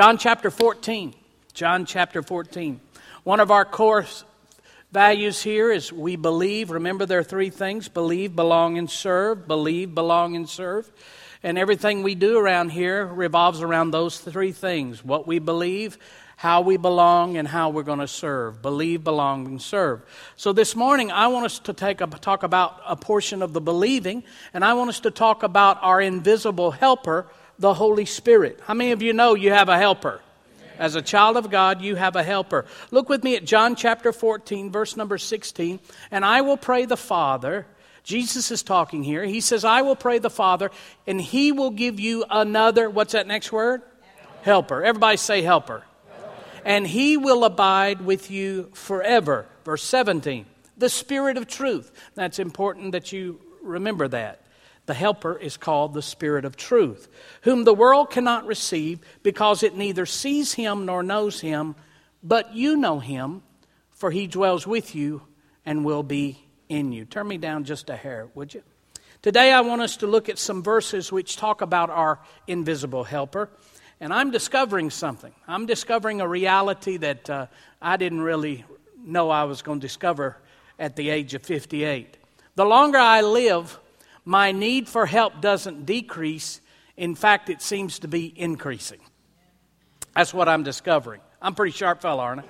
John chapter 14. John chapter 14. One of our core values here is we believe. Remember, there are three things believe, belong, and serve. Believe, belong, and serve. And everything we do around here revolves around those three things what we believe, how we belong, and how we're going to serve. Believe, belong, and serve. So this morning, I want us to take a, talk about a portion of the believing, and I want us to talk about our invisible helper the Holy Spirit. How many of you know you have a helper? As a child of God, you have a helper. Look with me at John chapter 14, verse number 16. And I will pray the Father. Jesus is talking here. He says, I will pray the Father, and he will give you another, what's that next word? Helper. Everybody say helper. helper. And he will abide with you forever. Verse 17. The Spirit of truth. That's important that you remember that. The Helper is called the Spirit of truth, whom the world cannot receive because it neither sees him nor knows him, but you know him, for he dwells with you and will be in you. Turn me down just a hair, would you? Today I want us to look at some verses which talk about our invisible helper. And I'm discovering something. I'm discovering a reality that uh, I didn't really know I was going to discover at the age of 58. The longer I live, my need for help doesn't decrease. In fact, it seems to be increasing. That's what I'm discovering. I'm pretty sharp fellow, aren't I?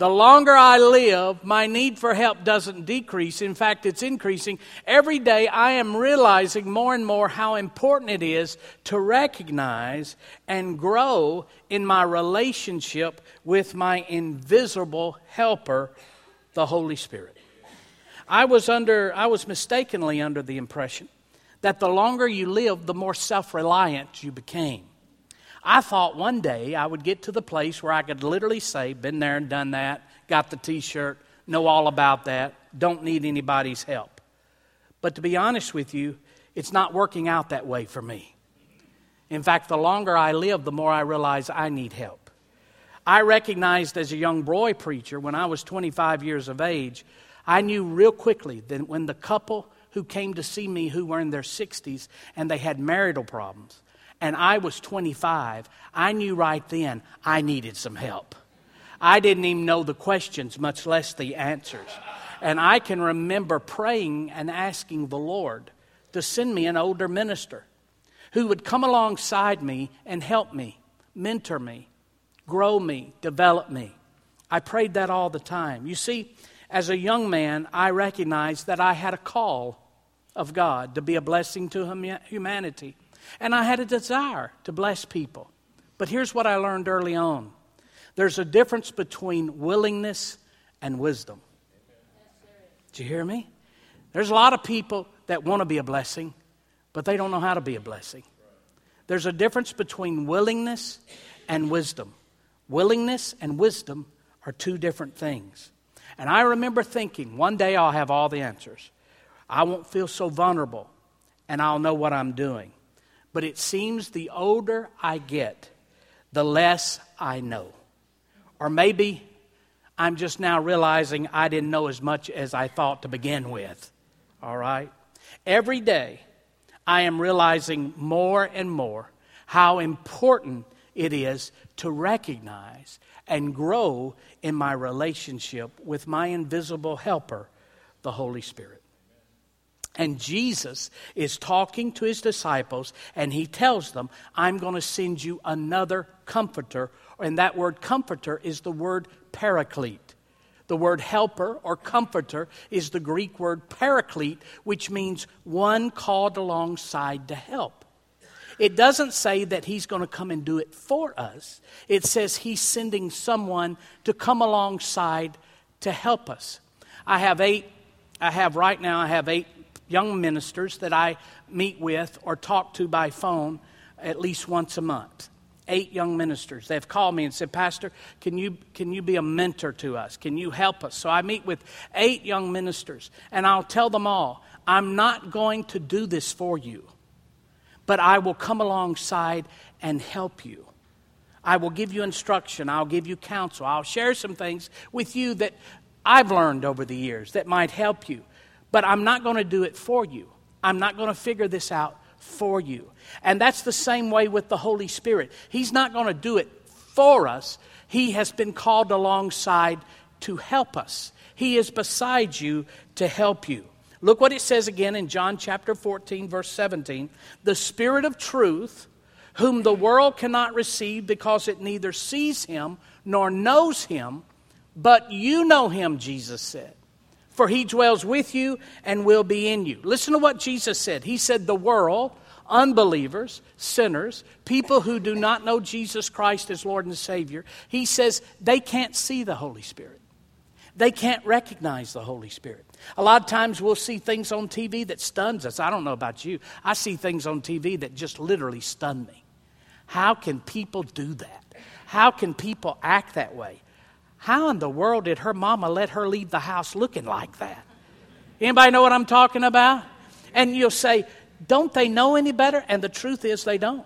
The longer I live, my need for help doesn't decrease. In fact, it's increasing. Every day, I am realizing more and more how important it is to recognize and grow in my relationship with my invisible helper, the Holy Spirit. I was under I was mistakenly under the impression that the longer you lived, the more self-reliant you became. I thought one day I would get to the place where I could literally say, been there and done that, got the t-shirt, know all about that, don't need anybody's help. But to be honest with you, it's not working out that way for me. In fact, the longer I live, the more I realize I need help. I recognized as a young boy preacher when I was 25 years of age I knew real quickly that when the couple who came to see me who were in their 60s and they had marital problems, and I was 25, I knew right then I needed some help. I didn't even know the questions, much less the answers. And I can remember praying and asking the Lord to send me an older minister who would come alongside me and help me, mentor me, grow me, develop me. I prayed that all the time. You see, as a young man, I recognized that I had a call of God to be a blessing to humanity. And I had a desire to bless people. But here's what I learned early on there's a difference between willingness and wisdom. Do you hear me? There's a lot of people that want to be a blessing, but they don't know how to be a blessing. There's a difference between willingness and wisdom. Willingness and wisdom are two different things. And I remember thinking, one day I'll have all the answers. I won't feel so vulnerable, and I'll know what I'm doing. But it seems the older I get, the less I know. Or maybe I'm just now realizing I didn't know as much as I thought to begin with. All right? Every day, I am realizing more and more how important it is to recognize and grow in my relationship with my invisible helper, the Holy Spirit. And Jesus is talking to his disciples, and he tells them, I'm going to send you another comforter. And that word comforter is the word paraclete. The word helper or comforter is the Greek word paraclete, which means one called alongside to help. It doesn't say that he's going to come and do it for us, it says he's sending someone to come alongside to help us. I have eight, I have right now, I have eight young ministers that I meet with or talk to by phone at least once a month. eight young ministers. They've called me and said, Pastor, can you, can you be a mentor to us? Can you help us? So I meet with eight young ministers, and I'll tell them all, I'm not going to do this for you, but I will come alongside and help you. I will give you instruction. I'll give you counsel. I'll share some things with you that I've learned over the years that might help you. But I'm not going to do it for you. I'm not going to figure this out for you. And that's the same way with the Holy Spirit. He's not going to do it for us, He has been called alongside to help us. He is beside you to help you. Look what it says again in John chapter 14, verse 17. The Spirit of truth, whom the world cannot receive because it neither sees him nor knows him, but you know him, Jesus said for he dwells with you and will be in you. Listen to what Jesus said. He said, The world, unbelievers, sinners, people who do not know Jesus Christ as Lord and Savior, he says they can't see the Holy Spirit. They can't recognize the Holy Spirit. A lot of times we'll see things on TV that stuns us. I don't know about you. I see things on TV that just literally stun me. How can people do that? How can people act that way? How in the world did her mama let her leave the house looking like that? Anybody know what I'm talking about? And you'll say, don't they know any better? And the truth is they don't.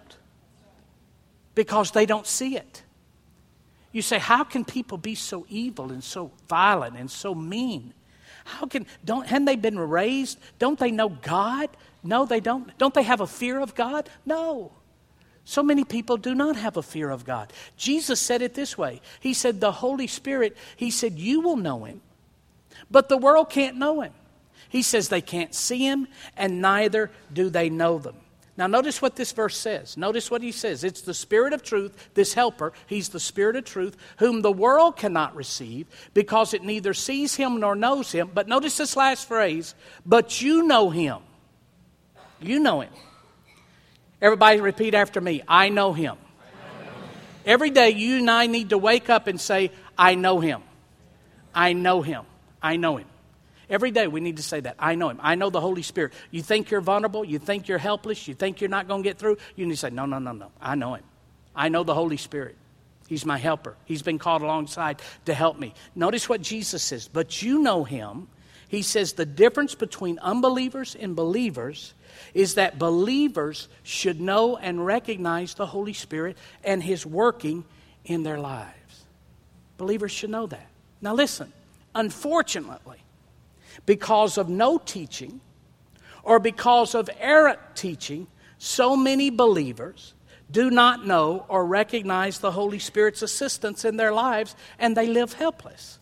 Because they don't see it. You say, how can people be so evil and so violent and so mean? How can don't haven't they been raised? Don't they know God? No, they don't. Don't they have a fear of God? No. So many people do not have a fear of God. Jesus said it this way He said, The Holy Spirit, He said, You will know Him, but the world can't know Him. He says they can't see Him, and neither do they know them. Now, notice what this verse says. Notice what he says. It's the Spirit of truth, this helper. He's the Spirit of truth, whom the world cannot receive because it neither sees him nor knows him. But notice this last phrase, but you know him. You know him. Everybody repeat after me I know him. Every day you and I need to wake up and say, I know him. I know him. I know him. Every day we need to say that. I know him. I know the Holy Spirit. You think you're vulnerable. You think you're helpless. You think you're not going to get through. You need to say, No, no, no, no. I know him. I know the Holy Spirit. He's my helper. He's been called alongside to help me. Notice what Jesus says. But you know him. He says the difference between unbelievers and believers is that believers should know and recognize the Holy Spirit and His working in their lives. Believers should know that. Now, listen, unfortunately, because of no teaching or because of errant teaching, so many believers do not know or recognize the Holy Spirit's assistance in their lives and they live helpless.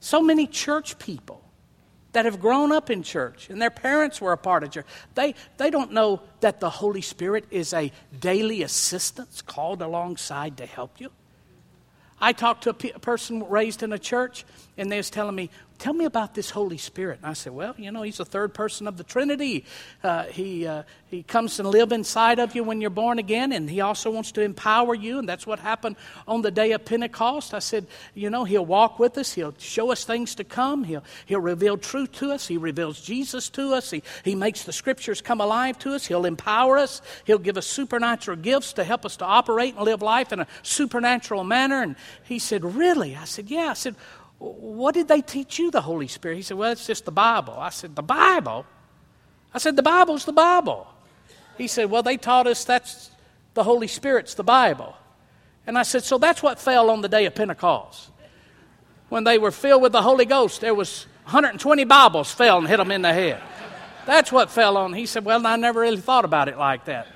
So many church people that have grown up in church and their parents were a part of church. They, they don't know that the Holy Spirit is a daily assistance called alongside to help you. I talked to a, a person raised in a church, and they was telling me, Tell me about this Holy Spirit. And I said, Well, you know, He's the third person of the Trinity. Uh, he, uh, he comes and live inside of you when you're born again, and He also wants to empower you. And that's what happened on the day of Pentecost. I said, You know, He'll walk with us, He'll show us things to come, He'll, he'll reveal truth to us, He reveals Jesus to us, he, he makes the scriptures come alive to us, He'll empower us, He'll give us supernatural gifts to help us to operate and live life in a supernatural manner. And he said, Really? I said, Yeah. I said, what did they teach you, the Holy Spirit? He said, Well, it's just the Bible. I said, The Bible? I said, The Bible's the Bible. He said, Well, they taught us that's the Holy Spirit's the Bible. And I said, So that's what fell on the day of Pentecost. When they were filled with the Holy Ghost, there was 120 Bibles fell and hit them in the head. That's what fell on. He said, Well, I never really thought about it like that.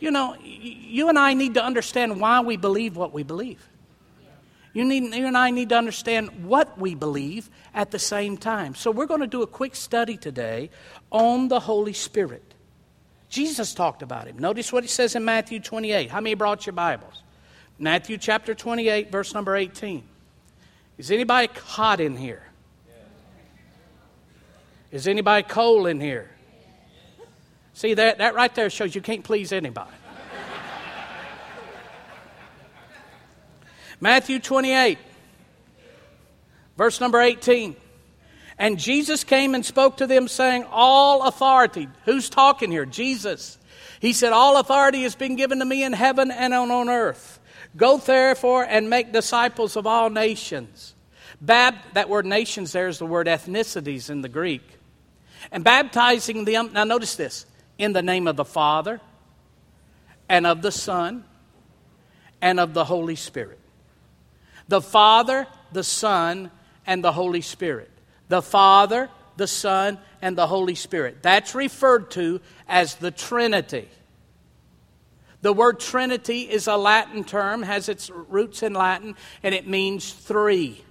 You know, you and I need to understand why we believe what we believe. You, need, you and I need to understand what we believe at the same time. So, we're going to do a quick study today on the Holy Spirit. Jesus talked about him. Notice what he says in Matthew 28. How many brought your Bibles? Matthew chapter 28, verse number 18. Is anybody hot in here? Is anybody cold in here? See, that, that right there shows you can't please anybody. Matthew 28, verse number 18. And Jesus came and spoke to them, saying, All authority. Who's talking here? Jesus. He said, All authority has been given to me in heaven and on earth. Go therefore and make disciples of all nations. Bab, that word nations there is the word ethnicities in the Greek. And baptizing them, now notice this, in the name of the Father and of the Son and of the Holy Spirit. The Father, the Son, and the Holy Spirit. The Father, the Son, and the Holy Spirit. That's referred to as the Trinity. The word Trinity is a Latin term, has its roots in Latin, and it means three.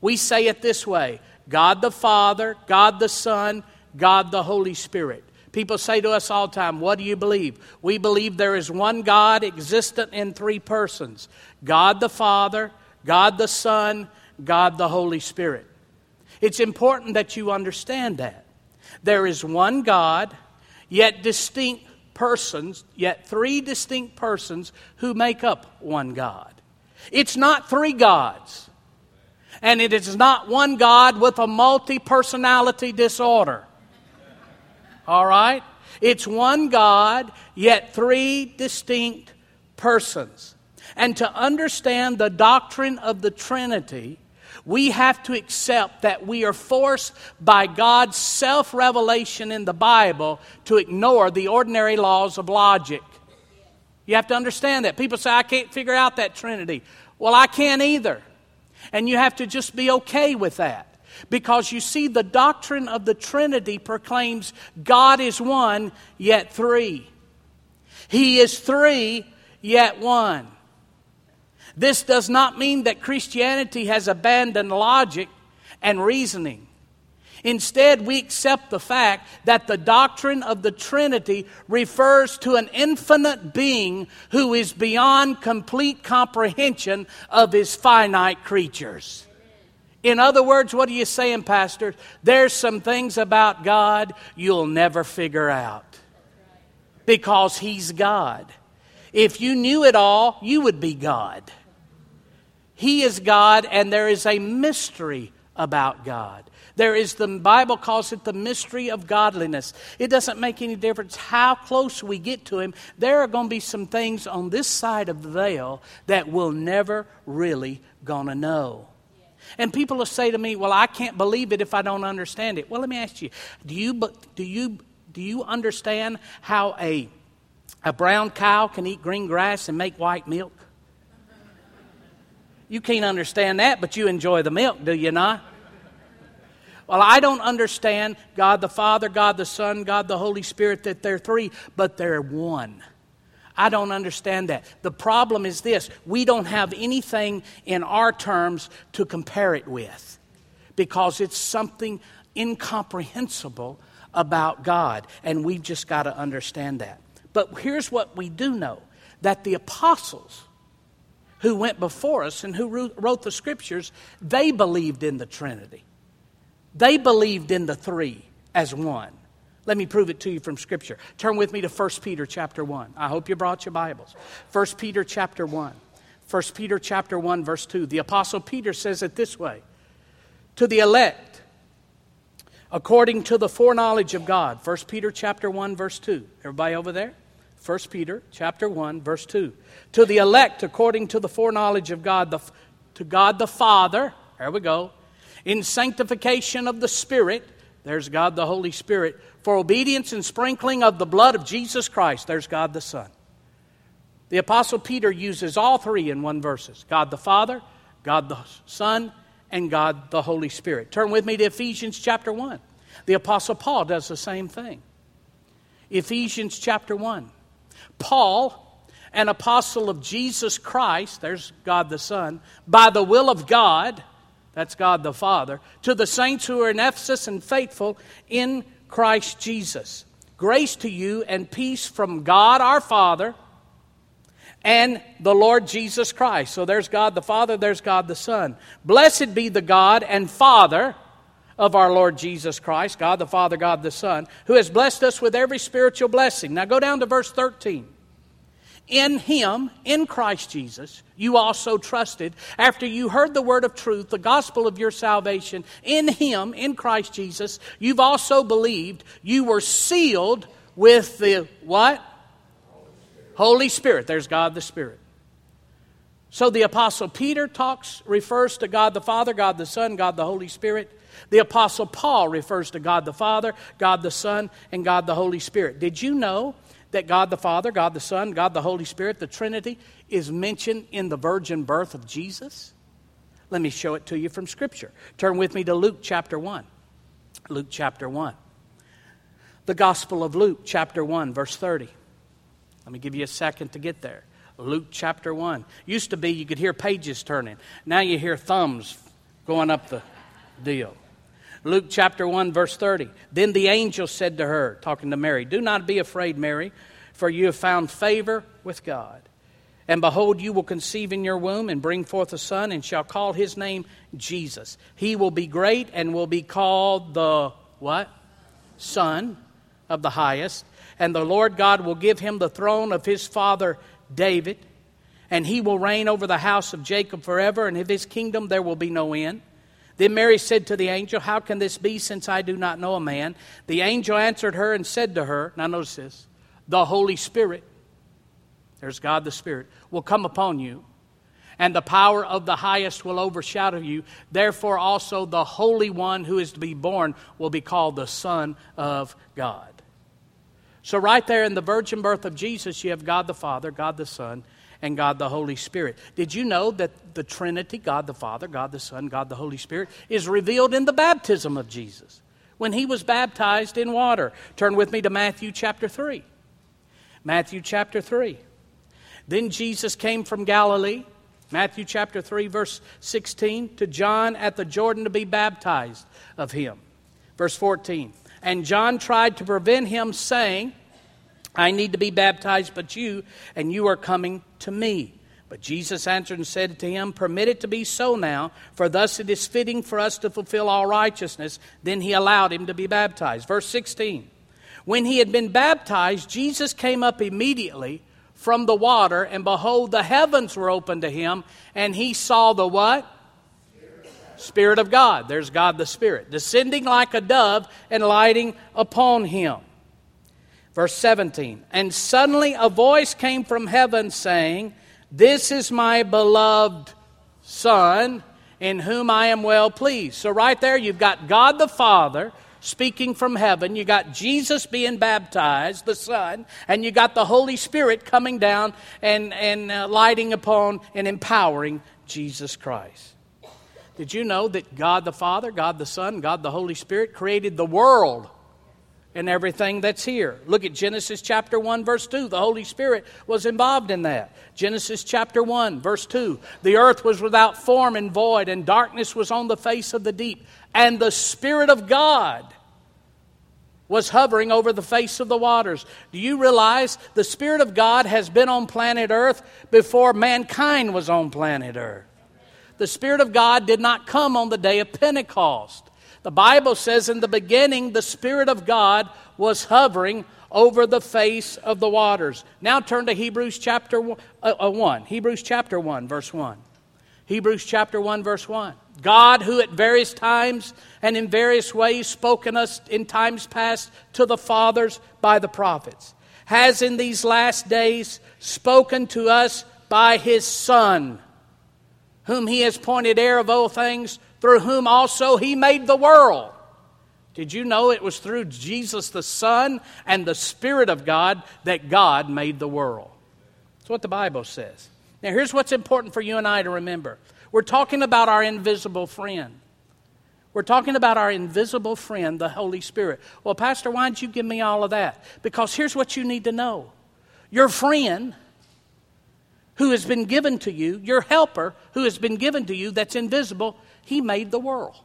We say it this way God the Father, God the Son, God the Holy Spirit. People say to us all the time, What do you believe? We believe there is one God existent in three persons God the Father, God the Son, God the Holy Spirit. It's important that you understand that. There is one God, yet distinct persons, yet three distinct persons who make up one God. It's not three gods. And it is not one God with a multi personality disorder. All right? It's one God, yet three distinct persons. And to understand the doctrine of the Trinity, we have to accept that we are forced by God's self revelation in the Bible to ignore the ordinary laws of logic. You have to understand that. People say, I can't figure out that Trinity. Well, I can't either. And you have to just be okay with that. Because you see, the doctrine of the Trinity proclaims God is one, yet three. He is three, yet one. This does not mean that Christianity has abandoned logic and reasoning. Instead, we accept the fact that the doctrine of the Trinity refers to an infinite being who is beyond complete comprehension of his finite creatures. In other words, what are you saying, Pastor? There's some things about God you'll never figure out because He's God. If you knew it all, you would be God. He is God, and there is a mystery about God. There is the Bible calls it the mystery of godliness. It doesn't make any difference how close we get to him. There are going to be some things on this side of the veil that we'll never really gonna know. And people will say to me, "Well, I can't believe it if I don't understand it." Well, let me ask you: Do you do you do you understand how a a brown cow can eat green grass and make white milk? You can't understand that, but you enjoy the milk, do you not? Well, I don't understand God the Father, God the Son, God the Holy Spirit, that they're three, but they're one. I don't understand that. The problem is this we don't have anything in our terms to compare it with because it's something incomprehensible about God, and we've just got to understand that. But here's what we do know that the apostles who went before us and who wrote the scriptures, they believed in the Trinity. They believed in the three as one. Let me prove it to you from scripture. Turn with me to 1 Peter chapter 1. I hope you brought your Bibles. 1 Peter chapter 1. 1 Peter chapter 1 verse 2. The apostle Peter says it this way. To the elect according to the foreknowledge of God. 1 Peter chapter 1 verse 2. Everybody over there? 1 Peter chapter 1 verse 2. To the elect according to the foreknowledge of God, the, to God the Father, there we go, in sanctification of the Spirit, there's God the Holy Spirit, for obedience and sprinkling of the blood of Jesus Christ, there's God the Son. The Apostle Peter uses all three in one verses God the Father, God the Son, and God the Holy Spirit. Turn with me to Ephesians chapter 1. The Apostle Paul does the same thing. Ephesians chapter 1. Paul, an apostle of Jesus Christ, there's God the Son, by the will of God, that's God the Father, to the saints who are in Ephesus and faithful in Christ Jesus. Grace to you and peace from God our Father and the Lord Jesus Christ. So there's God the Father, there's God the Son. Blessed be the God and Father of our Lord Jesus Christ, God the Father, God the Son, who has blessed us with every spiritual blessing. Now go down to verse 13. In Him, in Christ Jesus, you also trusted. After you heard the word of truth, the gospel of your salvation, in Him, in Christ Jesus, you've also believed. You were sealed with the what? Holy Spirit. There's God the Spirit. So the apostle Peter talks refers to God the Father, God the Son, God the Holy Spirit. The apostle Paul refers to God the Father, God the Son, and God the Holy Spirit. Did you know that God the Father, God the Son, God the Holy Spirit, the Trinity, is mentioned in the virgin birth of Jesus? Let me show it to you from Scripture. Turn with me to Luke chapter 1. Luke chapter 1. The Gospel of Luke chapter 1, verse 30. Let me give you a second to get there. Luke chapter 1. Used to be you could hear pages turning. Now you hear thumbs going up the deal. Luke chapter 1, verse 30. Then the angel said to her, talking to Mary, Do not be afraid, Mary, for you have found favor with God. And behold, you will conceive in your womb and bring forth a son, and shall call his name Jesus. He will be great and will be called the what? Son of the highest. And the Lord God will give him the throne of his father David, and he will reign over the house of Jacob forever, and of his kingdom there will be no end. Then Mary said to the angel, How can this be since I do not know a man? The angel answered her and said to her, Now notice this, the Holy Spirit, there's God the Spirit, will come upon you, and the power of the highest will overshadow you. Therefore, also the Holy One who is to be born will be called the Son of God. So, right there in the virgin birth of Jesus, you have God the Father, God the Son, and God the Holy Spirit. Did you know that the Trinity, God the Father, God the Son, God the Holy Spirit, is revealed in the baptism of Jesus? When he was baptized in water. Turn with me to Matthew chapter 3. Matthew chapter 3. Then Jesus came from Galilee, Matthew chapter 3, verse 16, to John at the Jordan to be baptized of him. Verse 14. And John tried to prevent him, saying, I need to be baptized, but you, and you are coming to me. But Jesus answered and said to him, Permit it to be so now, for thus it is fitting for us to fulfill all righteousness. Then he allowed him to be baptized. Verse 16. When he had been baptized, Jesus came up immediately from the water, and behold, the heavens were opened to him, and he saw the what? Spirit of God. There's God the Spirit, descending like a dove and lighting upon him. Verse 17 And suddenly a voice came from heaven saying, This is my beloved Son, in whom I am well pleased. So, right there, you've got God the Father speaking from heaven. You got Jesus being baptized, the Son, and you got the Holy Spirit coming down and, and uh, lighting upon and empowering Jesus Christ. Did you know that God the Father, God the Son, God the Holy Spirit created the world and everything that's here. Look at Genesis chapter 1, verse 2. The Holy Spirit was involved in that. Genesis chapter 1, verse 2. The earth was without form and void, and darkness was on the face of the deep. And the Spirit of God was hovering over the face of the waters. Do you realize the Spirit of God has been on planet Earth before mankind was on planet Earth? The Spirit of God did not come on the day of Pentecost. The Bible says in the beginning, the Spirit of God was hovering over the face of the waters. Now turn to Hebrews chapter 1. Uh, uh, 1. Hebrews chapter 1, verse 1. Hebrews chapter 1, verse 1. God, who at various times and in various ways spoken us in times past to the fathers by the prophets, has in these last days spoken to us by his Son, whom he has appointed heir of all things through whom also he made the world. Did you know it was through Jesus the Son and the Spirit of God that God made the world? That's what the Bible says. Now, here's what's important for you and I to remember we're talking about our invisible friend. We're talking about our invisible friend, the Holy Spirit. Well, Pastor, why did you give me all of that? Because here's what you need to know your friend who has been given to you, your helper who has been given to you that's invisible, he made the world.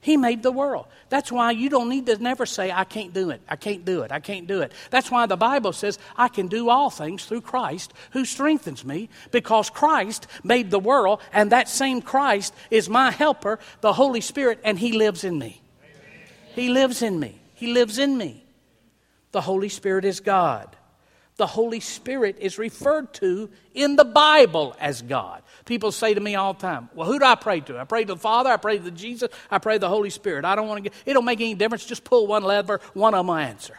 He made the world. That's why you don't need to never say, I can't do it, I can't do it, I can't do it. That's why the Bible says, I can do all things through Christ who strengthens me, because Christ made the world, and that same Christ is my helper, the Holy Spirit, and He lives in me. He lives in me. He lives in me. The Holy Spirit is God. The Holy Spirit is referred to in the Bible as God. People say to me all the time, Well, who do I pray to? I pray to the Father, I pray to Jesus, I pray to the Holy Spirit. I don't want to get, it don't make any difference. Just pull one lever, one of them will answer.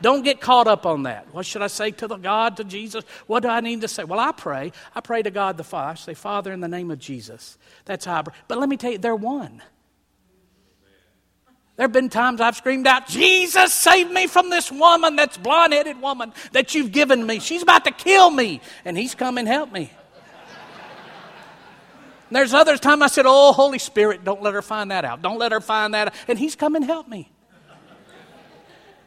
Don't get caught up on that. What should I say to the God, to Jesus? What do I need to say? Well, I pray. I pray to God the Father. I say, Father, in the name of Jesus. That's how I pray. But let me tell you, they're one. There have been times I've screamed out, Jesus, save me from this woman, that's blonde headed woman that you've given me. She's about to kill me. And he's come and helped me. And there's other times I said, Oh, Holy Spirit, don't let her find that out. Don't let her find that out. And he's come and helped me.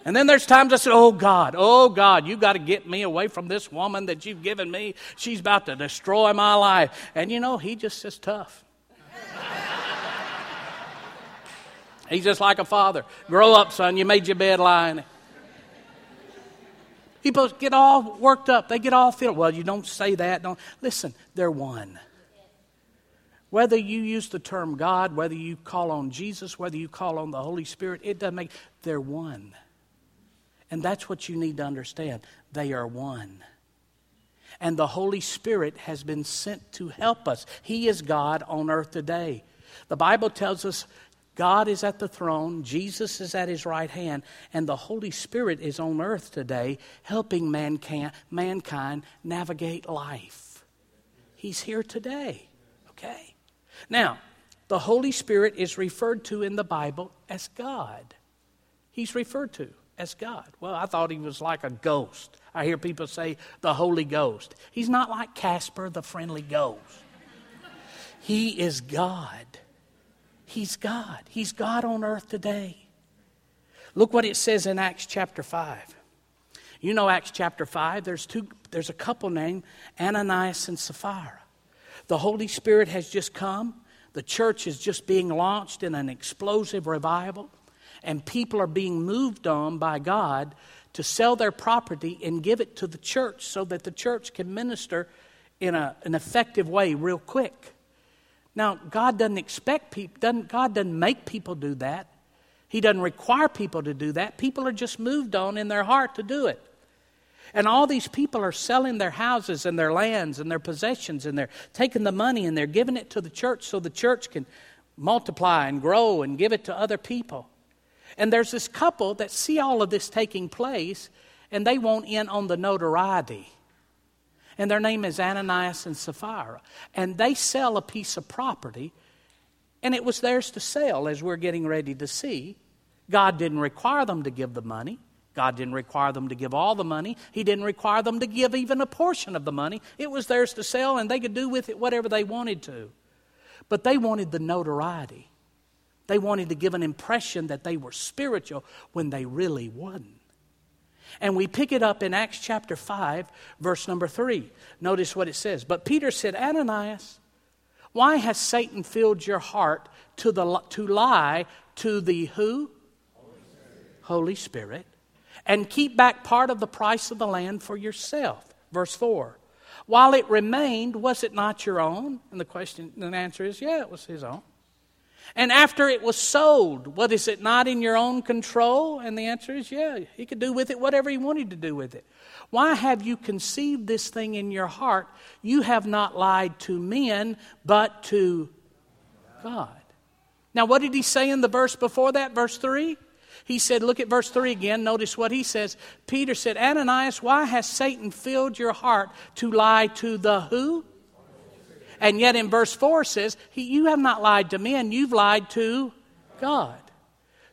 And then there's times I said, Oh God, oh God, you've got to get me away from this woman that you've given me. She's about to destroy my life. And you know, he just is tough. He's just like a father. Grow up, son. You made your bed, it. People get all worked up. They get all filled. Well, you don't say that. Don't listen. They're one. Whether you use the term God, whether you call on Jesus, whether you call on the Holy Spirit, it doesn't make. They're one. And that's what you need to understand. They are one. And the Holy Spirit has been sent to help us. He is God on earth today. The Bible tells us God is at the throne, Jesus is at his right hand, and the Holy Spirit is on earth today helping mankind, mankind navigate life. He's here today, okay? Now, the Holy Spirit is referred to in the Bible as God. He's referred to as God. Well, I thought he was like a ghost. I hear people say the Holy Ghost. He's not like Casper the friendly ghost. He is God. He's God. He's God on earth today. Look what it says in Acts chapter 5. You know Acts chapter 5, there's, two, there's a couple named Ananias and Sapphira. The Holy Spirit has just come. The church is just being launched in an explosive revival. And people are being moved on by God to sell their property and give it to the church so that the church can minister in a, an effective way real quick. Now, God doesn't expect people, doesn't, God doesn't make people do that. He doesn't require people to do that. People are just moved on in their heart to do it. And all these people are selling their houses and their lands and their possessions, and they're taking the money and they're giving it to the church so the church can multiply and grow and give it to other people. And there's this couple that see all of this taking place, and they want in on the notoriety and their name is Ananias and Sapphira. And they sell a piece of property, and it was theirs to sell, as we're getting ready to see. God didn't require them to give the money. God didn't require them to give all the money. He didn't require them to give even a portion of the money. It was theirs to sell, and they could do with it whatever they wanted to. But they wanted the notoriety. They wanted to give an impression that they were spiritual when they really wasn't. And we pick it up in Acts chapter 5, verse number 3. Notice what it says. But Peter said, Ananias, why has Satan filled your heart to, the, to lie to the who? Holy Spirit. Holy Spirit. And keep back part of the price of the land for yourself. Verse 4. While it remained, was it not your own? And the question, the answer is, yeah, it was his own. And after it was sold, what is it not in your own control? And the answer is yeah, he could do with it whatever he wanted to do with it. Why have you conceived this thing in your heart? You have not lied to men, but to God. Now, what did he say in the verse before that, verse 3? He said, look at verse 3 again. Notice what he says. Peter said, Ananias, why has Satan filled your heart to lie to the who? And yet in verse 4 says, You have not lied to men, you've lied to God.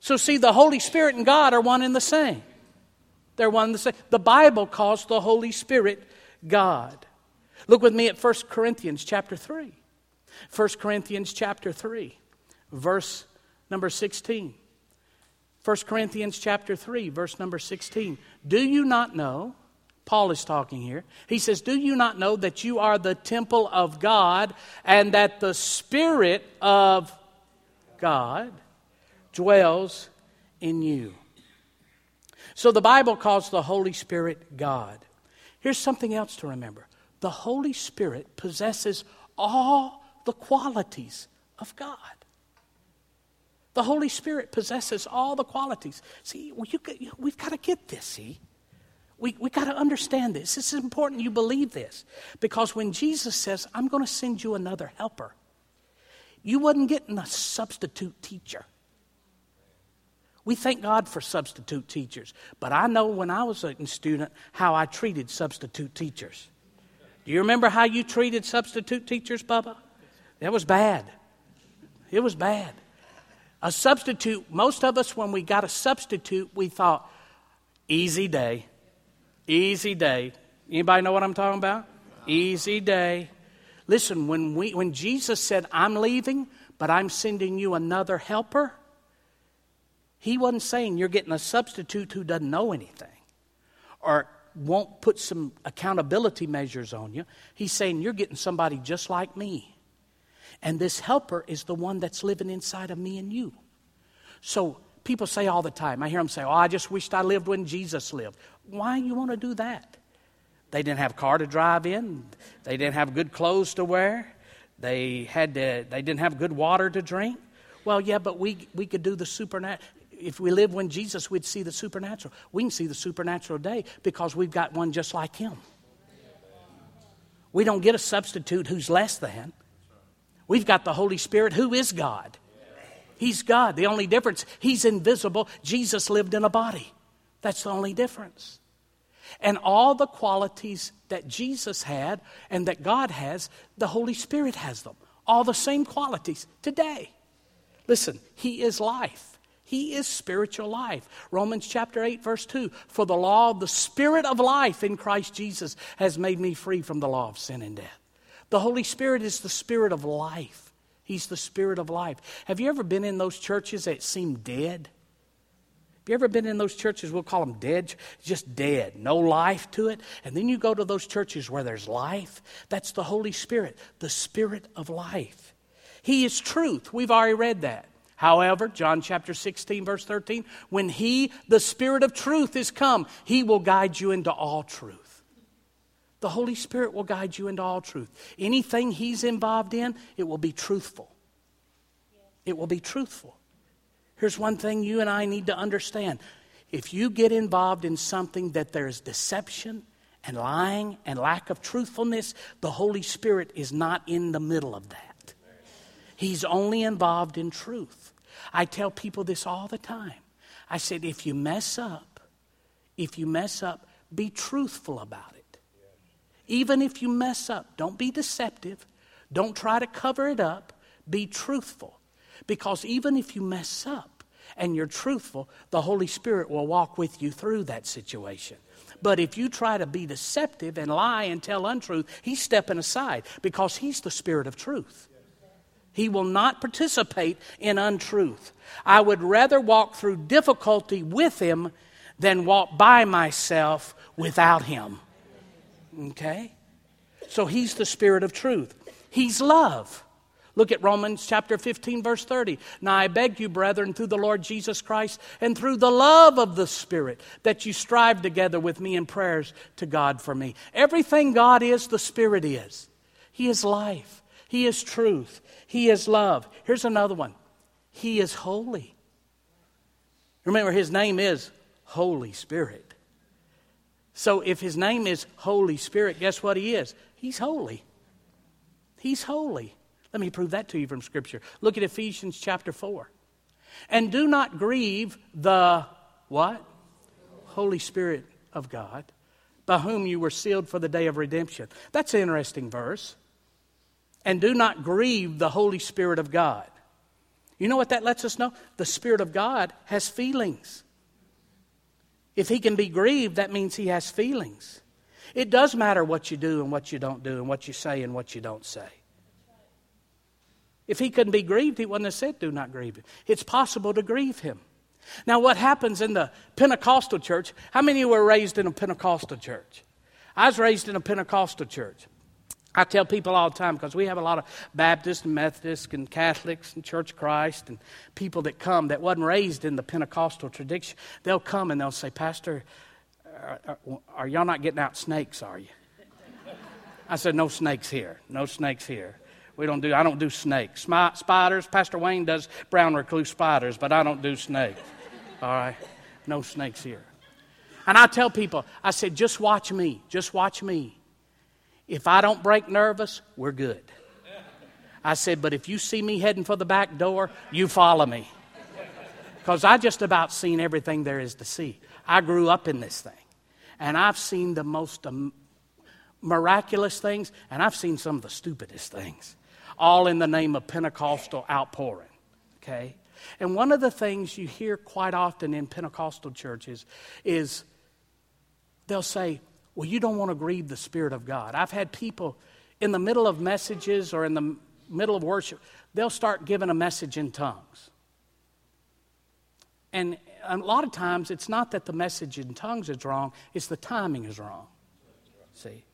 So see, the Holy Spirit and God are one and the same. They're one and the same. The Bible calls the Holy Spirit God. Look with me at 1 Corinthians chapter 3. 1 Corinthians chapter 3, verse number 16. 1 Corinthians chapter 3, verse number 16. Do you not know Paul is talking here. He says, Do you not know that you are the temple of God and that the Spirit of God dwells in you? So the Bible calls the Holy Spirit God. Here's something else to remember the Holy Spirit possesses all the qualities of God. The Holy Spirit possesses all the qualities. See, well, you, we've got to get this, see? We, we got to understand this. It's important you believe this. Because when Jesus says, I'm going to send you another helper, you wasn't getting a substitute teacher. We thank God for substitute teachers. But I know when I was a student how I treated substitute teachers. Do you remember how you treated substitute teachers, Bubba? That was bad. It was bad. A substitute, most of us, when we got a substitute, we thought, easy day. Easy day. Anybody know what I'm talking about? Easy day. Listen, when, we, when Jesus said, I'm leaving, but I'm sending you another helper, he wasn't saying you're getting a substitute who doesn't know anything or won't put some accountability measures on you. He's saying you're getting somebody just like me. And this helper is the one that's living inside of me and you. So people say all the time, I hear them say, Oh, I just wished I lived when Jesus lived. Why you want to do that? They didn't have a car to drive in. They didn't have good clothes to wear. They, had to, they didn't have good water to drink. Well, yeah, but we, we could do the supernatural. If we live when Jesus, we'd see the supernatural. We can see the supernatural day because we've got one just like him. We don't get a substitute who's less than. We've got the Holy Spirit who is God. He's God. The only difference, He's invisible. Jesus lived in a body. That's the only difference. And all the qualities that Jesus had and that God has, the Holy Spirit has them. All the same qualities today. Listen, He is life. He is spiritual life. Romans chapter 8, verse 2 For the law of the Spirit of life in Christ Jesus has made me free from the law of sin and death. The Holy Spirit is the Spirit of life. He's the Spirit of life. Have you ever been in those churches that seem dead? Have you ever been in those churches? We'll call them dead, just dead, no life to it. And then you go to those churches where there's life. That's the Holy Spirit, the Spirit of life. He is truth. We've already read that. However, John chapter 16, verse 13, when He, the Spirit of truth, is come, He will guide you into all truth. The Holy Spirit will guide you into all truth. Anything He's involved in, it will be truthful. It will be truthful. Here's one thing you and I need to understand. If you get involved in something that there's deception and lying and lack of truthfulness, the Holy Spirit is not in the middle of that. He's only involved in truth. I tell people this all the time. I said, if you mess up, if you mess up, be truthful about it. Even if you mess up, don't be deceptive. Don't try to cover it up. Be truthful. Because even if you mess up and you're truthful, the Holy Spirit will walk with you through that situation. But if you try to be deceptive and lie and tell untruth, He's stepping aside because He's the Spirit of truth. He will not participate in untruth. I would rather walk through difficulty with Him than walk by myself without Him. Okay? So He's the Spirit of truth. He's love. Look at Romans chapter 15, verse 30. Now I beg you, brethren, through the Lord Jesus Christ and through the love of the Spirit, that you strive together with me in prayers to God for me. Everything God is, the Spirit is. He is life, He is truth, He is love. Here's another one He is holy. Remember, His name is Holy Spirit. So if His name is Holy Spirit, guess what He is? He's holy. He's holy. Let me prove that to you from Scripture. Look at Ephesians chapter 4. And do not grieve the what? Holy Spirit of God, by whom you were sealed for the day of redemption. That's an interesting verse. And do not grieve the Holy Spirit of God. You know what that lets us know? The Spirit of God has feelings. If he can be grieved, that means he has feelings. It does matter what you do and what you don't do, and what you say and what you don't say. If he couldn't be grieved, he wouldn't have said, Do not grieve him. It's possible to grieve him. Now, what happens in the Pentecostal church? How many were raised in a Pentecostal church? I was raised in a Pentecostal church. I tell people all the time because we have a lot of Baptists and Methodists and Catholics and Church of Christ and people that come that wasn't raised in the Pentecostal tradition. They'll come and they'll say, Pastor, are, are, are y'all not getting out snakes, are you? I said, No snakes here. No snakes here. We don't do, I don't do snakes. Spiders, Pastor Wayne does brown recluse spiders, but I don't do snakes. All right? No snakes here. And I tell people, I said, just watch me. Just watch me. If I don't break nervous, we're good. I said, but if you see me heading for the back door, you follow me. Because I just about seen everything there is to see. I grew up in this thing. And I've seen the most um, miraculous things, and I've seen some of the stupidest things, all in the name of Pentecostal outpouring. Okay? And one of the things you hear quite often in Pentecostal churches is they'll say, Well, you don't want to grieve the Spirit of God. I've had people in the middle of messages or in the middle of worship, they'll start giving a message in tongues. And a lot of times it's not that the message in tongues is wrong, it's the timing is wrong. See?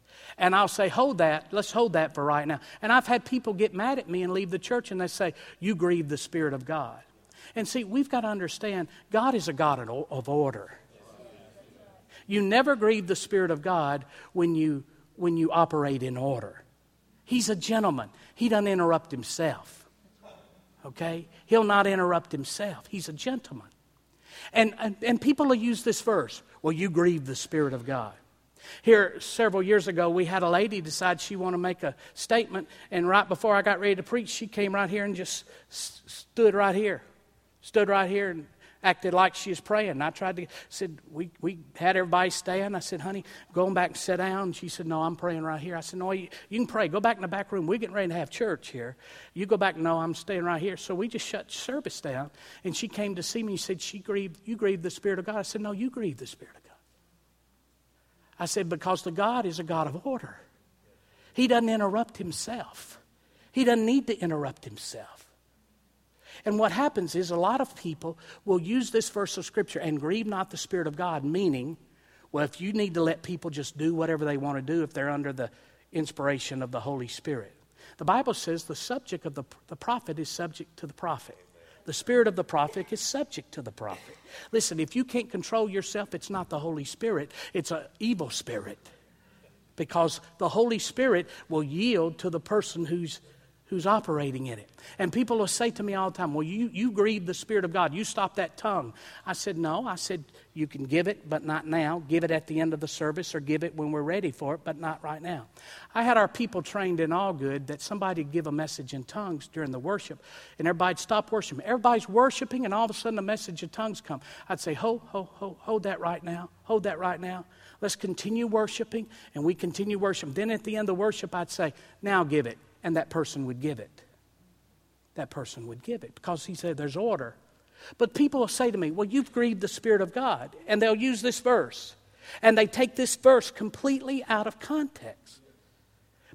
And I'll say, hold that, let's hold that for right now. And I've had people get mad at me and leave the church and they say, you grieve the Spirit of God. And see, we've got to understand God is a God of order. You never grieve the Spirit of God when you, when you operate in order. He's a gentleman, He doesn't interrupt Himself. Okay? He'll not interrupt Himself. He's a gentleman. And, and, and people will use this verse well, you grieve the Spirit of God. Here, several years ago, we had a lady decide she wanted to make a statement, and right before I got ready to preach, she came right here and just stood right here. Stood right here and acted like she was praying. And I tried to, said, we, we had everybody stand. I said, honey, going back and sit down. She said, no, I'm praying right here. I said, no, you, you can pray. Go back in the back room. We're getting ready to have church here. You go back, no, I'm staying right here. So we just shut service down. And she came to see me and said, she grieved, you grieved the Spirit of God. I said, no, you grieved the Spirit of God. I said, because the God is a God of order. He doesn't interrupt himself. He doesn't need to interrupt himself. And what happens is a lot of people will use this verse of Scripture and grieve not the Spirit of God, meaning, well, if you need to let people just do whatever they want to do if they're under the inspiration of the Holy Spirit. The Bible says the subject of the, the prophet is subject to the prophet. The spirit of the prophet is subject to the prophet. Listen, if you can't control yourself, it's not the Holy Spirit, it's an evil spirit. Because the Holy Spirit will yield to the person who's who's operating in it. And people will say to me all the time, Well, you, you grieve the Spirit of God. You stop that tongue. I said, No. I said, You can give it, but not now. Give it at the end of the service or give it when we're ready for it, but not right now. I had our people trained in all good that somebody give a message in tongues during the worship, and everybody'd stop worshiping. Everybody's worshiping, and all of a sudden a message of tongues come. I'd say, Hold, hold, hold, hold that right now. Hold that right now. Let's continue worshiping, and we continue worshiping. Then at the end of the worship, I'd say, Now give it and that person would give it. That person would give it because he said there's order. But people will say to me, Well, you've grieved the Spirit of God. And they'll use this verse. And they take this verse completely out of context.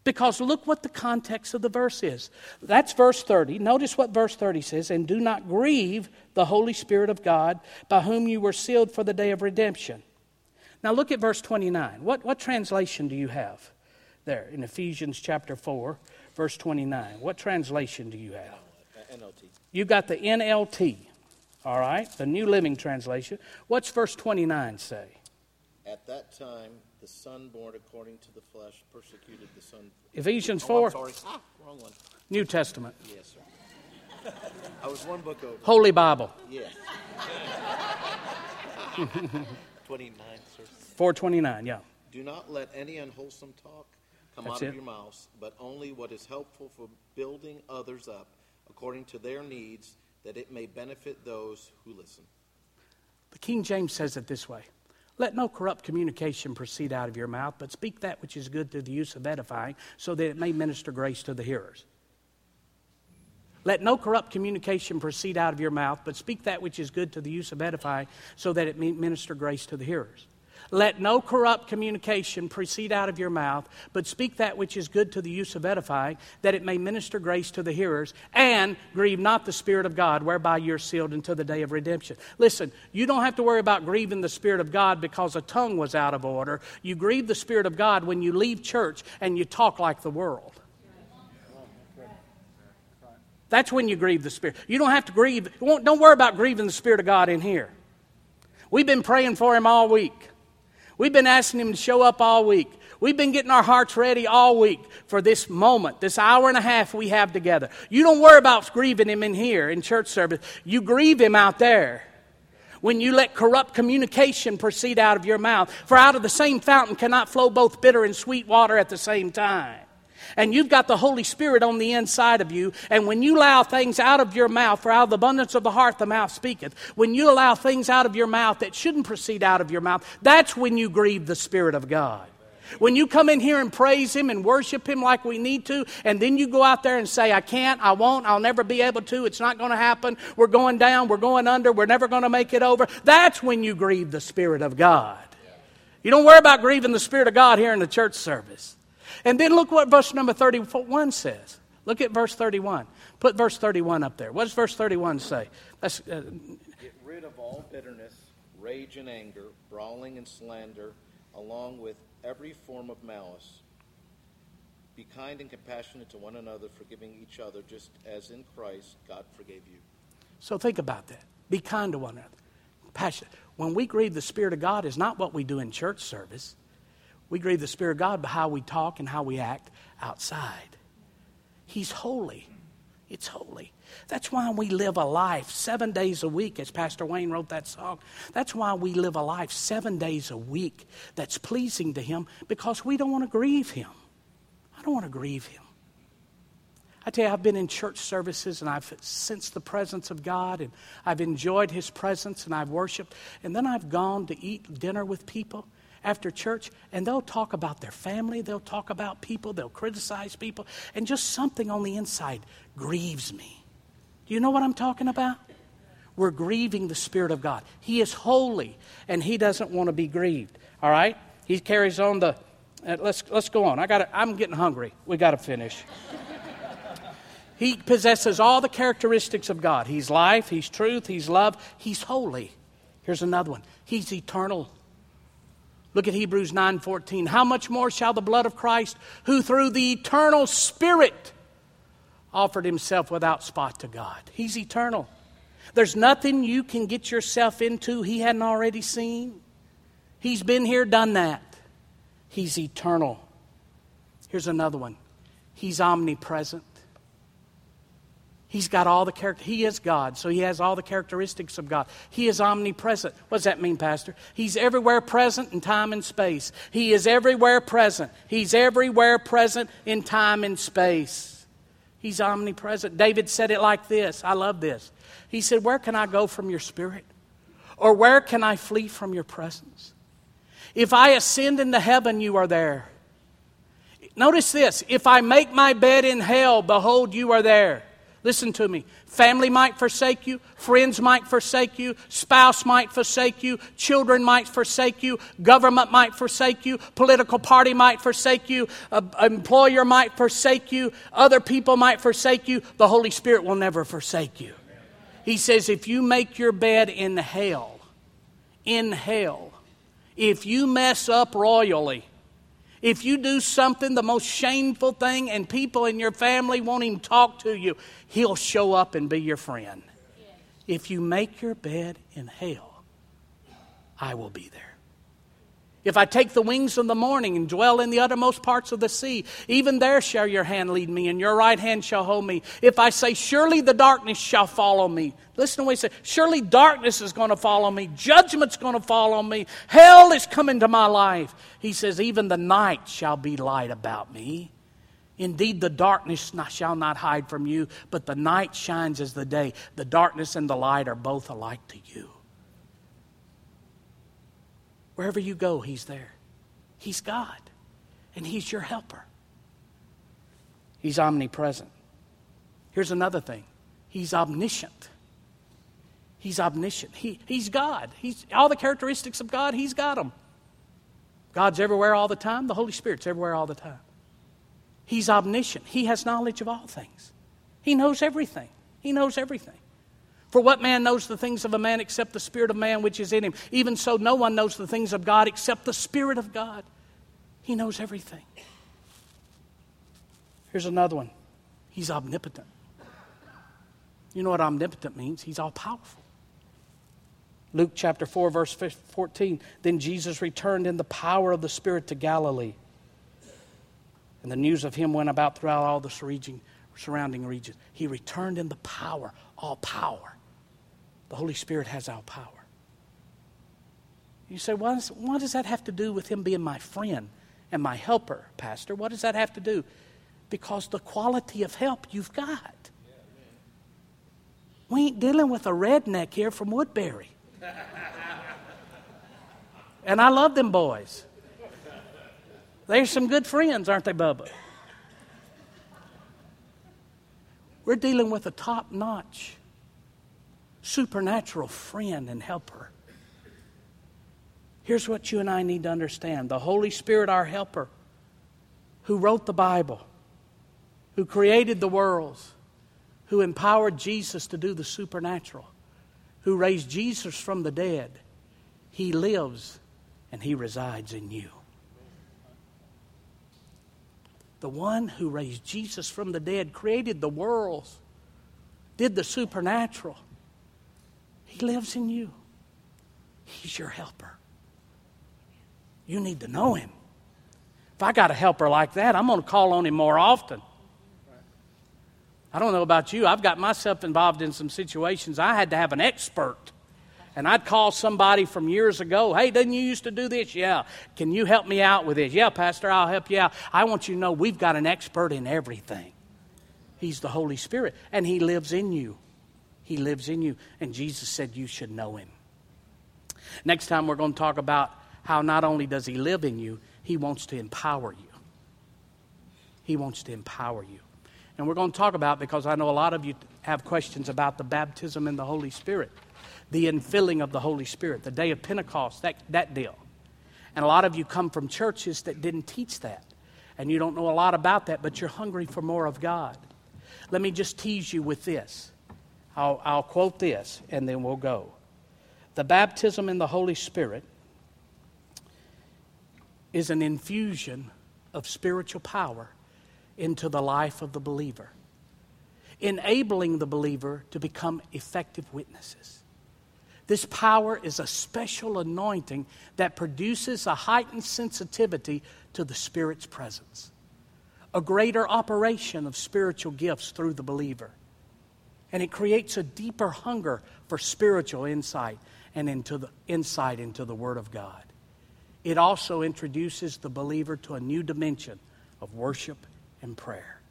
Because look what the context of the verse is. That's verse 30. Notice what verse 30 says And do not grieve the Holy Spirit of God, by whom you were sealed for the day of redemption. Now look at verse 29. What, what translation do you have there in Ephesians chapter 4? Verse 29. What translation do you have? NLT. You got the NLT, all right, the New Living Translation. What's verse 29 say? At that time, the son born according to the flesh persecuted the son. Ephesians 4. Oh, sorry. Ah, wrong one. New Testament. Yes, sir. I was one book over. Holy Bible. Yes. 29, sir. 429, yeah. Do not let any unwholesome talk come That's out of it. your mouths, but only what is helpful for building others up according to their needs, that it may benefit those who listen. The King James says it this way Let no corrupt communication proceed out of your mouth, but speak that which is good through the use of edifying, so that it may minister grace to the hearers. Let no corrupt communication proceed out of your mouth, but speak that which is good to the use of edifying, so that it may minister grace to the hearers. Let no corrupt communication proceed out of your mouth, but speak that which is good to the use of edifying, that it may minister grace to the hearers, and grieve not the Spirit of God, whereby you're sealed until the day of redemption. Listen, you don't have to worry about grieving the Spirit of God because a tongue was out of order. You grieve the Spirit of God when you leave church and you talk like the world. That's when you grieve the Spirit. You don't have to grieve, don't worry about grieving the Spirit of God in here. We've been praying for him all week. We've been asking Him to show up all week. We've been getting our hearts ready all week for this moment, this hour and a half we have together. You don't worry about grieving Him in here in church service, you grieve Him out there. when you let corrupt communication proceed out of your mouth. For out of the same fountain cannot flow both bitter and sweet water at the same time. And you've got the Holy Spirit on the inside of you. And when you allow things out of your mouth, for out of the abundance of the heart the mouth speaketh, when you allow things out of your mouth that shouldn't proceed out of your mouth, that's when you grieve the Spirit of God. When you come in here and praise Him and worship Him like we need to, and then you go out there and say, I can't, I won't, I'll never be able to, it's not going to happen, we're going down, we're going under, we're never going to make it over, that's when you grieve the Spirit of God. You don't worry about grieving the Spirit of God here in the church service. And then look what verse number 31 says. Look at verse 31. Put verse 31 up there. What does verse 31 say? Let's, uh, Get rid of all bitterness, rage and anger, brawling and slander, along with every form of malice. Be kind and compassionate to one another, forgiving each other, just as in Christ God forgave you. So think about that. Be kind to one another. Passionate. When we grieve the Spirit of God is not what we do in church service. We grieve the Spirit of God by how we talk and how we act outside. He's holy. It's holy. That's why we live a life seven days a week, as Pastor Wayne wrote that song. That's why we live a life seven days a week that's pleasing to Him because we don't want to grieve Him. I don't want to grieve Him. I tell you, I've been in church services and I've sensed the presence of God and I've enjoyed His presence and I've worshiped. And then I've gone to eat dinner with people after church and they'll talk about their family, they'll talk about people, they'll criticize people, and just something on the inside grieves me. Do you know what I'm talking about? We're grieving the Spirit of God. He is holy and He doesn't want to be grieved. All right? He carries on the. Uh, let's, let's go on. I got I'm getting hungry. We got to finish. he possesses all the characteristics of God. He's life, He's truth, He's love, He's holy. Here's another one. He's eternal. Look at Hebrews 9:14. How much more shall the blood of Christ, who through the eternal Spirit offered himself without spot to God. He's eternal. There's nothing you can get yourself into he hadn't already seen. He's been here, done that. He's eternal. Here's another one. He's omnipresent. He's got all the character. He is God, so he has all the characteristics of God. He is omnipresent. What does that mean, Pastor? He's everywhere present in time and space. He is everywhere present. He's everywhere present in time and space. He's omnipresent. David said it like this. I love this. He said, Where can I go from your spirit? Or where can I flee from your presence? If I ascend into heaven, you are there. Notice this if I make my bed in hell, behold, you are there. Listen to me. Family might forsake you, friends might forsake you, spouse might forsake you, children might forsake you, government might forsake you, political party might forsake you, employer might forsake you, other people might forsake you. The Holy Spirit will never forsake you. He says, if you make your bed in hell, in hell, if you mess up royally, if you do something, the most shameful thing, and people in your family won't even talk to you, He'll show up and be your friend. If you make your bed in hell, I will be there. If I take the wings of the morning and dwell in the uttermost parts of the sea, even there shall your hand lead me, and your right hand shall hold me. If I say, Surely the darkness shall follow me. Listen to what he said. Surely darkness is going to follow me. Judgment's going to follow me. Hell is coming to my life. He says, Even the night shall be light about me. Indeed, the darkness shall not hide from you, but the night shines as the day. The darkness and the light are both alike to you. Wherever you go, He's there. He's God, and He's your helper. He's omnipresent. Here's another thing He's omniscient. He's omniscient. He, he's God. He's, all the characteristics of God, He's got them. God's everywhere all the time, the Holy Spirit's everywhere all the time. He's omniscient. He has knowledge of all things. He knows everything. He knows everything. For what man knows the things of a man except the Spirit of man which is in him? Even so, no one knows the things of God except the Spirit of God. He knows everything. Here's another one He's omnipotent. You know what omnipotent means? He's all powerful. Luke chapter 4, verse 14. Then Jesus returned in the power of the Spirit to Galilee. And the news of him went about throughout all the surrounding regions. He returned in the power, all power the Holy Spirit has our power. You say, what, is, what does that have to do with him being my friend and my helper, Pastor? What does that have to do? Because the quality of help you've got. We ain't dealing with a redneck here from Woodbury. and I love them boys. They're some good friends, aren't they, Bubba? We're dealing with a top notch, supernatural friend and helper. Here's what you and I need to understand the Holy Spirit, our helper, who wrote the Bible, who created the worlds, who empowered Jesus to do the supernatural, who raised Jesus from the dead, he lives and he resides in you. The one who raised Jesus from the dead, created the worlds, did the supernatural. He lives in you. He's your helper. You need to know him. If I got a helper like that, I'm going to call on him more often. I don't know about you. I've got myself involved in some situations I had to have an expert. And I'd call somebody from years ago, hey, didn't you used to do this? Yeah. Can you help me out with this? Yeah, Pastor, I'll help you out. I want you to know we've got an expert in everything. He's the Holy Spirit, and He lives in you. He lives in you. And Jesus said you should know Him. Next time, we're going to talk about how not only does He live in you, He wants to empower you. He wants to empower you. And we're going to talk about, because I know a lot of you have questions about the baptism in the Holy Spirit, the infilling of the Holy Spirit, the day of Pentecost, that, that deal. And a lot of you come from churches that didn't teach that. And you don't know a lot about that, but you're hungry for more of God. Let me just tease you with this. I'll, I'll quote this, and then we'll go. The baptism in the Holy Spirit is an infusion of spiritual power into the life of the believer, enabling the believer to become effective witnesses. This power is a special anointing that produces a heightened sensitivity to the Spirit's presence, a greater operation of spiritual gifts through the believer. And it creates a deeper hunger for spiritual insight and into the insight into the Word of God. It also introduces the believer to a new dimension of worship and prayer.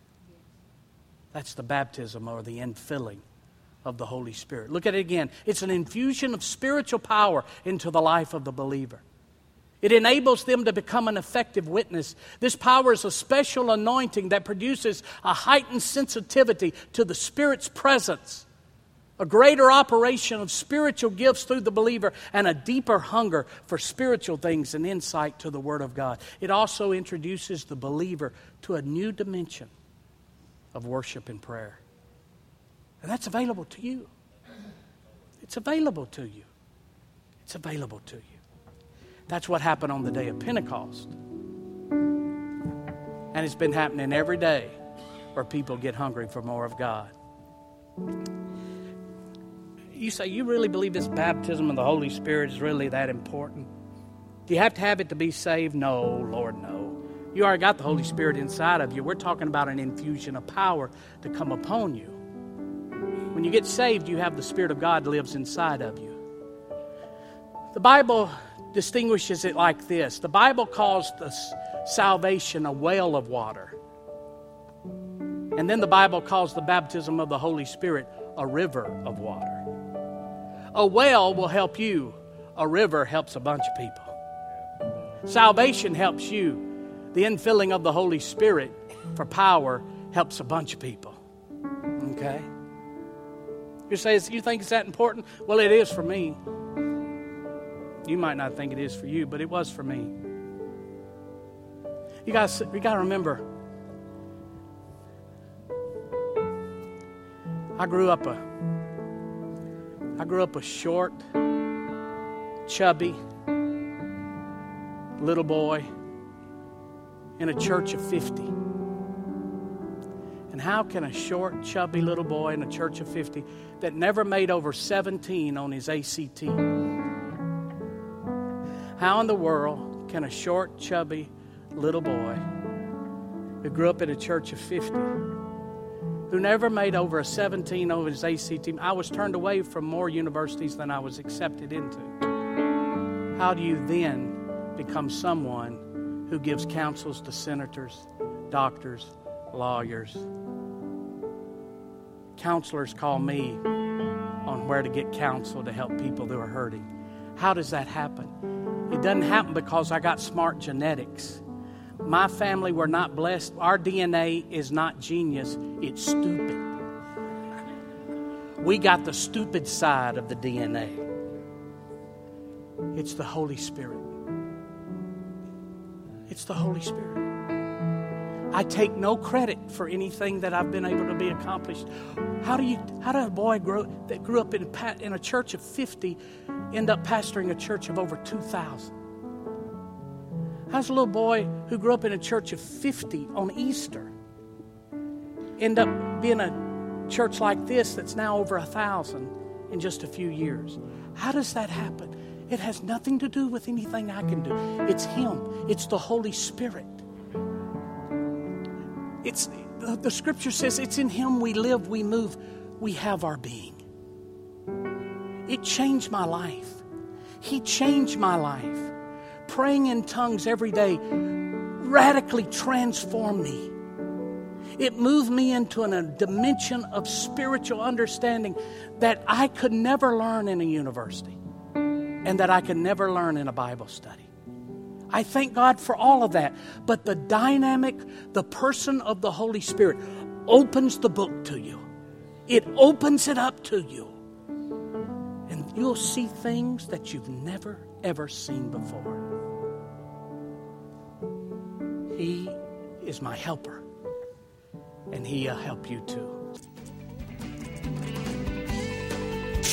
That's the baptism or the infilling of the Holy Spirit. Look at it again. It's an infusion of spiritual power into the life of the believer. It enables them to become an effective witness. This power is a special anointing that produces a heightened sensitivity to the Spirit's presence, a greater operation of spiritual gifts through the believer, and a deeper hunger for spiritual things and insight to the Word of God. It also introduces the believer to a new dimension of worship and prayer. And that's available to you. It's available to you. It's available to you. That's what happened on the day of Pentecost. And it's been happening every day where people get hungry for more of God. You say, You really believe this baptism of the Holy Spirit is really that important? Do you have to have it to be saved? No, Lord, no. You already got the Holy Spirit inside of you. We're talking about an infusion of power to come upon you. When you get saved, you have the Spirit of God lives inside of you. The Bible distinguishes it like this the Bible calls the salvation a well of water. And then the Bible calls the baptism of the Holy Spirit a river of water. A well will help you, a river helps a bunch of people. Salvation helps you. The infilling of the Holy Spirit for power helps a bunch of people. Okay? You say, you think it's that important? Well, it is for me. You might not think it is for you, but it was for me. You guys, you got to remember. I grew up a I grew up a short, chubby little boy in a church of 50. And how can a short, chubby little boy in a church of 50 that never made over 17 on his ACT, how in the world can a short, chubby little boy who grew up in a church of 50, who never made over a 17 on his ACT, I was turned away from more universities than I was accepted into. how do you then become someone who gives counsels to senators, doctors, lawyers? Counselors call me on where to get counsel to help people who are hurting. How does that happen? It doesn't happen because I got smart genetics. My family were not blessed. Our DNA is not genius, it's stupid. We got the stupid side of the DNA. It's the Holy Spirit. It's the Holy Spirit. I take no credit for anything that I've been able to be accomplished. How do you? How does a boy grow that grew up in in a church of fifty end up pastoring a church of over two thousand? How's a little boy who grew up in a church of fifty on Easter end up being a church like this that's now over a thousand in just a few years? How does that happen? It has nothing to do with anything I can do. It's Him. It's the Holy Spirit. It's the, the scripture says it's in him we live, we move, we have our being. It changed my life. He changed my life. Praying in tongues every day radically transformed me. It moved me into a dimension of spiritual understanding that I could never learn in a university and that I could never learn in a Bible study. I thank God for all of that. But the dynamic, the person of the Holy Spirit opens the book to you, it opens it up to you. You'll see things that you've never, ever seen before. He is my helper, and He'll help you too.